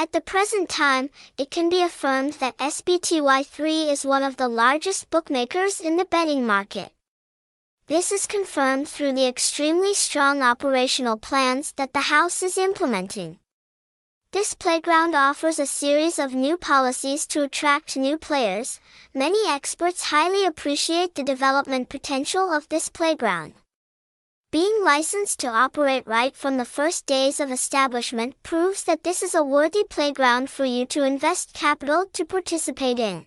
At the present time, it can be affirmed that SBTY3 is one of the largest bookmakers in the betting market. This is confirmed through the extremely strong operational plans that the House is implementing. This playground offers a series of new policies to attract new players. Many experts highly appreciate the development potential of this playground. Being licensed to operate right from the first days of establishment proves that this is a worthy playground for you to invest capital to participate in.